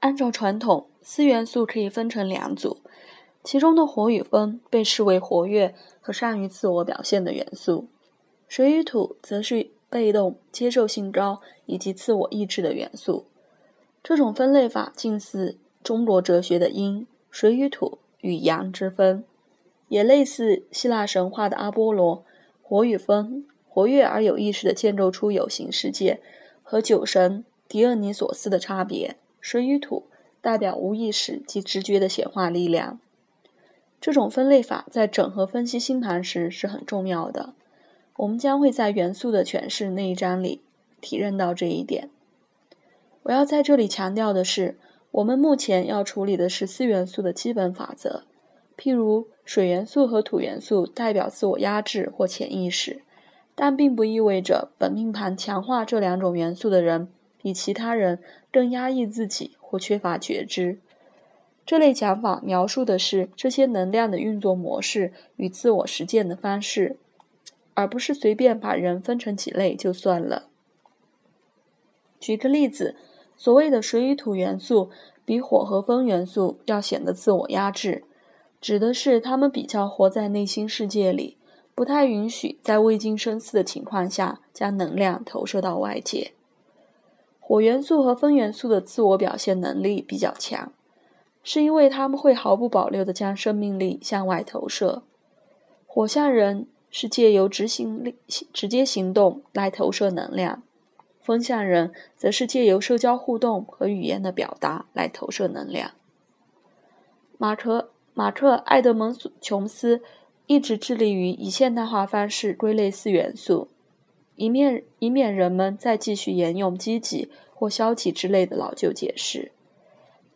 按照传统，四元素可以分成两组，其中的火与风被视为活跃和善于自我表现的元素，水与土则是被动、接受性高以及自我意志的元素。这种分类法近似中国哲学的阴、水与土与阳之分，也类似希腊神话的阿波罗、火与风活跃而有意识地建构出有形世界和酒神狄俄尼索斯的差别。水与土代表无意识及直觉的显化力量。这种分类法在整合分析星盘时是很重要的。我们将会在元素的诠释那一章里体认到这一点。我要在这里强调的是，我们目前要处理的是四元素的基本法则。譬如，水元素和土元素代表自我压制或潜意识，但并不意味着本命盘强化这两种元素的人。比其他人更压抑自己或缺乏觉知，这类讲法描述的是这些能量的运作模式与自我实践的方式，而不是随便把人分成几类就算了。举个例子，所谓的水与土元素比火和风元素要显得自我压制，指的是他们比较活在内心世界里，不太允许在未经深思的情况下将能量投射到外界。火元素和风元素的自我表现能力比较强，是因为他们会毫不保留地将生命力向外投射。火象人是借由执行力、直接行动来投射能量，风象人则是借由社交互动和语言的表达来投射能量。马克马克埃德蒙琼斯一直致力于以现代化方式归类四元素。以免以免人们再继续沿用积极或消极之类的老旧解释。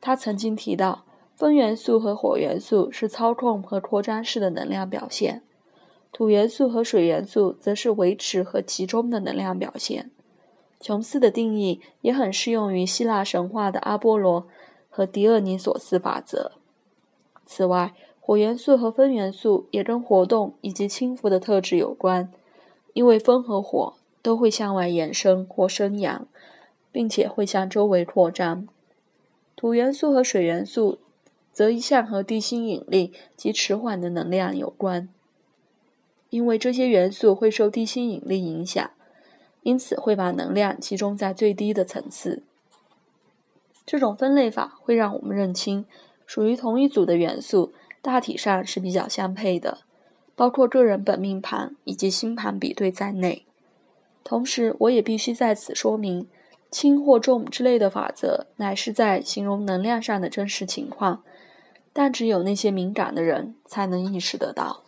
他曾经提到，风元素和火元素是操控和扩张式的能量表现，土元素和水元素则是维持和集中的能量表现。琼斯的定义也很适用于希腊神话的阿波罗和狄俄尼索斯法则。此外，火元素和风元素也跟活动以及轻浮的特质有关。因为风和火都会向外延伸或生扬，并且会向周围扩张。土元素和水元素则一向和地心引力及迟缓的能量有关。因为这些元素会受地心引力影响，因此会把能量集中在最低的层次。这种分类法会让我们认清，属于同一组的元素大体上是比较相配的。包括个人本命盘以及星盘比对在内。同时，我也必须在此说明，轻或重之类的法则乃是在形容能量上的真实情况，但只有那些敏感的人才能意识得到。